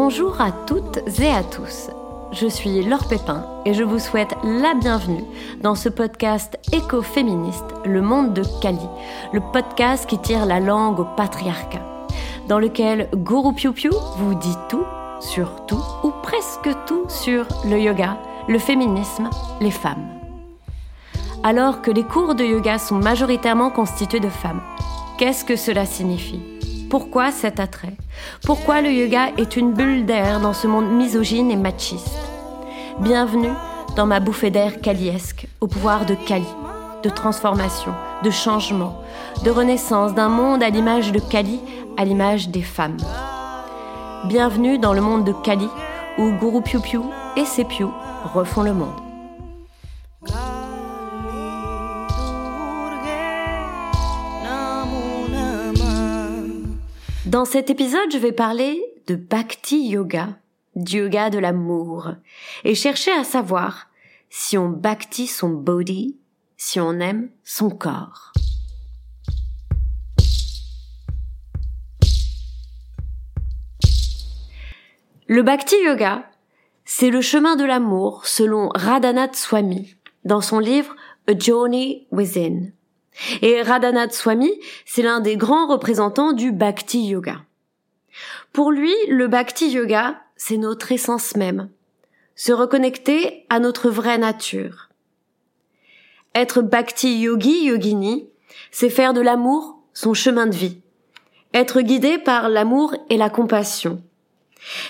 Bonjour à toutes et à tous. Je suis Laure Pépin et je vous souhaite la bienvenue dans ce podcast écoféministe Le Monde de Kali, le podcast qui tire la langue au patriarcat, dans lequel Guru Piu Piu vous dit tout, sur tout ou presque tout sur le yoga, le féminisme, les femmes. Alors que les cours de yoga sont majoritairement constitués de femmes, qu'est-ce que cela signifie? Pourquoi cet attrait? Pourquoi le yoga est une bulle d'air dans ce monde misogyne et machiste? Bienvenue dans ma bouffée d'air kaliesque, au pouvoir de Kali, de transformation, de changement, de renaissance d'un monde à l'image de Kali, à l'image des femmes. Bienvenue dans le monde de Kali, où Guru Piu Piu et ses Piu refont le monde. Dans cet épisode, je vais parler de Bhakti Yoga, du yoga de l'amour, et chercher à savoir si on bhakti son body, si on aime son corps. Le Bhakti Yoga, c'est le chemin de l'amour selon Radhanath Swami dans son livre A Journey Within. Et Radhanath Swami, c'est l'un des grands représentants du Bhakti Yoga. Pour lui, le Bhakti Yoga, c'est notre essence même. Se reconnecter à notre vraie nature. Être Bhakti Yogi, Yogini, c'est faire de l'amour son chemin de vie. Être guidé par l'amour et la compassion.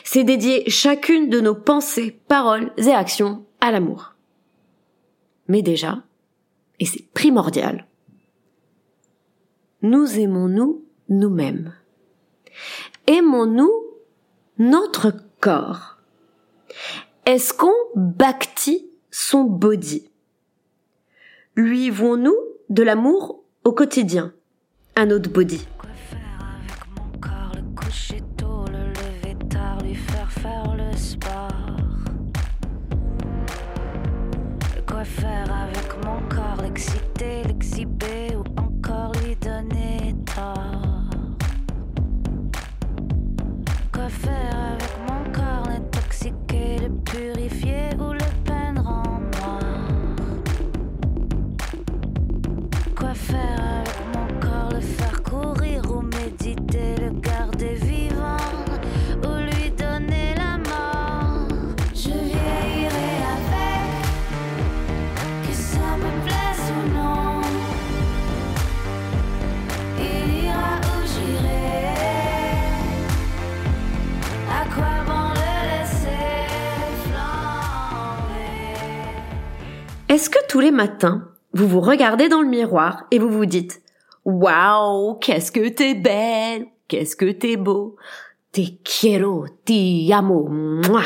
C'est dédier chacune de nos pensées, paroles et actions à l'amour. Mais déjà, et c'est primordial, nous aimons-nous nous-mêmes? Aimons-nous notre corps? Est-ce qu'on bâtit son body? Lui voulons-nous de l'amour au quotidien Un notre body? Est-ce que tous les matins, vous vous regardez dans le miroir et vous vous dites Waouh, qu'est-ce que t'es belle, qu'est-ce que t'es beau, te quiero, ti amo, moi.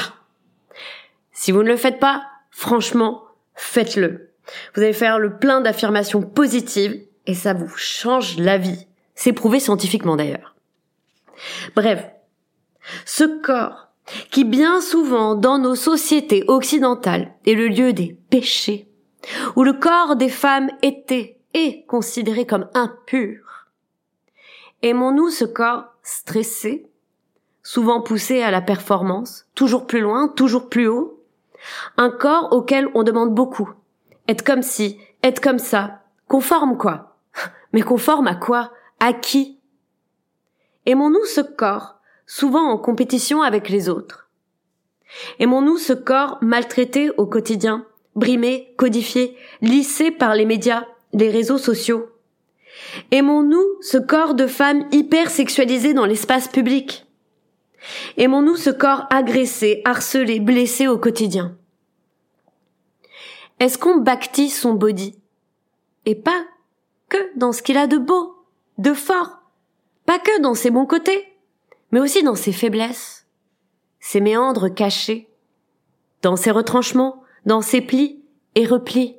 Si vous ne le faites pas, franchement, faites-le. Vous allez faire le plein d'affirmations positives et ça vous change la vie. C'est prouvé scientifiquement d'ailleurs. Bref, ce corps qui bien souvent dans nos sociétés occidentales est le lieu des péchés, où le corps des femmes était et considéré comme impur. Aimons-nous ce corps stressé, souvent poussé à la performance, toujours plus loin, toujours plus haut, un corps auquel on demande beaucoup. Être comme ci, être comme ça, conforme quoi? Mais conforme à quoi? À qui? Aimons-nous ce corps, souvent en compétition avec les autres? Aimons-nous ce corps maltraité au quotidien, brimé, codifié, lissé par les médias, les réseaux sociaux. Aimons-nous ce corps de femme hyper sexualisé dans l'espace public? Aimons-nous ce corps agressé, harcelé, blessé au quotidien? Est-ce qu'on bâtit son body? Et pas que dans ce qu'il a de beau, de fort, pas que dans ses bons côtés, mais aussi dans ses faiblesses, ses méandres cachés, dans ses retranchements, dans ses plis et replis.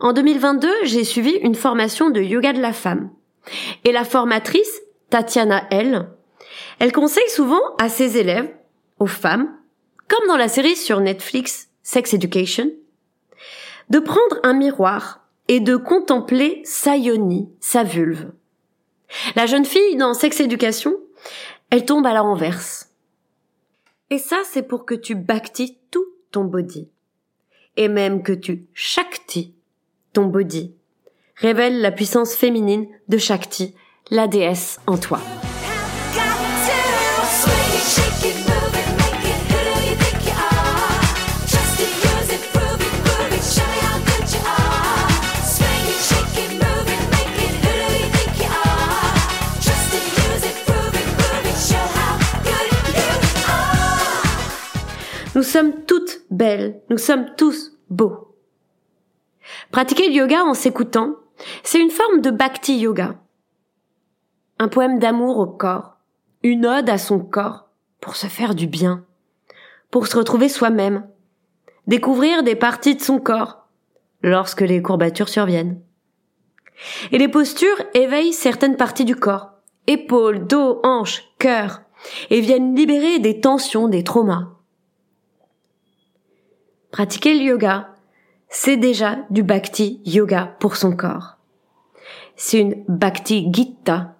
En 2022, j'ai suivi une formation de yoga de la femme. Et la formatrice, Tatiana L, elle conseille souvent à ses élèves, aux femmes, comme dans la série sur Netflix Sex Education, de prendre un miroir et de contempler sa yoni, sa vulve. La jeune fille dans Sex Education, elle tombe à la renverse. Et ça, c'est pour que tu bhakti tout ton body. Et même que tu shakti ton body. Révèle la puissance féminine de Shakti, la déesse en toi. Sommes toutes belles, nous sommes tous beaux. Pratiquer le yoga en s'écoutant, c'est une forme de bhakti yoga. Un poème d'amour au corps, une ode à son corps, pour se faire du bien, pour se retrouver soi-même, découvrir des parties de son corps, lorsque les courbatures surviennent. Et les postures éveillent certaines parties du corps, épaules, dos, hanches, cœur, et viennent libérer des tensions, des traumas. Pratiquer le yoga, c'est déjà du bhakti yoga pour son corps. C'est une bhakti gita,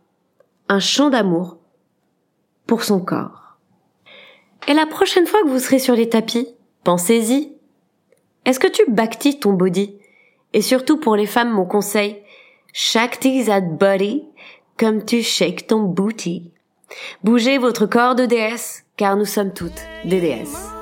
un chant d'amour pour son corps. Et la prochaine fois que vous serez sur les tapis, pensez-y. Est-ce que tu bhakti ton body? Et surtout pour les femmes, mon conseil, shakti that body comme tu shakes ton booty. Bougez votre corps de déesse, car nous sommes toutes des déesses.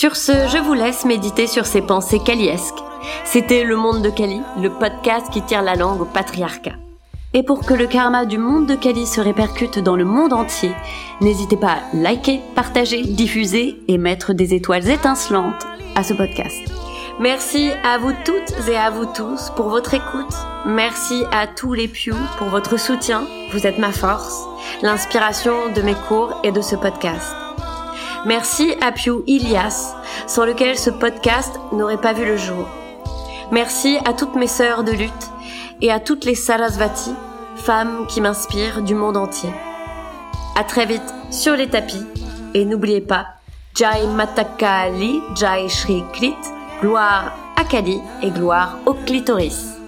Sur ce, je vous laisse méditer sur ces pensées kaliesques. C'était Le Monde de Kali, le podcast qui tire la langue au patriarcat. Et pour que le karma du monde de Kali se répercute dans le monde entier, n'hésitez pas à liker, partager, diffuser et mettre des étoiles étincelantes à ce podcast. Merci à vous toutes et à vous tous pour votre écoute. Merci à tous les Pew pour votre soutien. Vous êtes ma force, l'inspiration de mes cours et de ce podcast. Merci à Pew Ilias, sans lequel ce podcast n'aurait pas vu le jour. Merci à toutes mes sœurs de lutte et à toutes les Sarasvati, femmes qui m'inspirent du monde entier. À très vite sur les tapis et n'oubliez pas Jai Matakali, Jai Shri Klit, gloire à Kali et gloire au clitoris.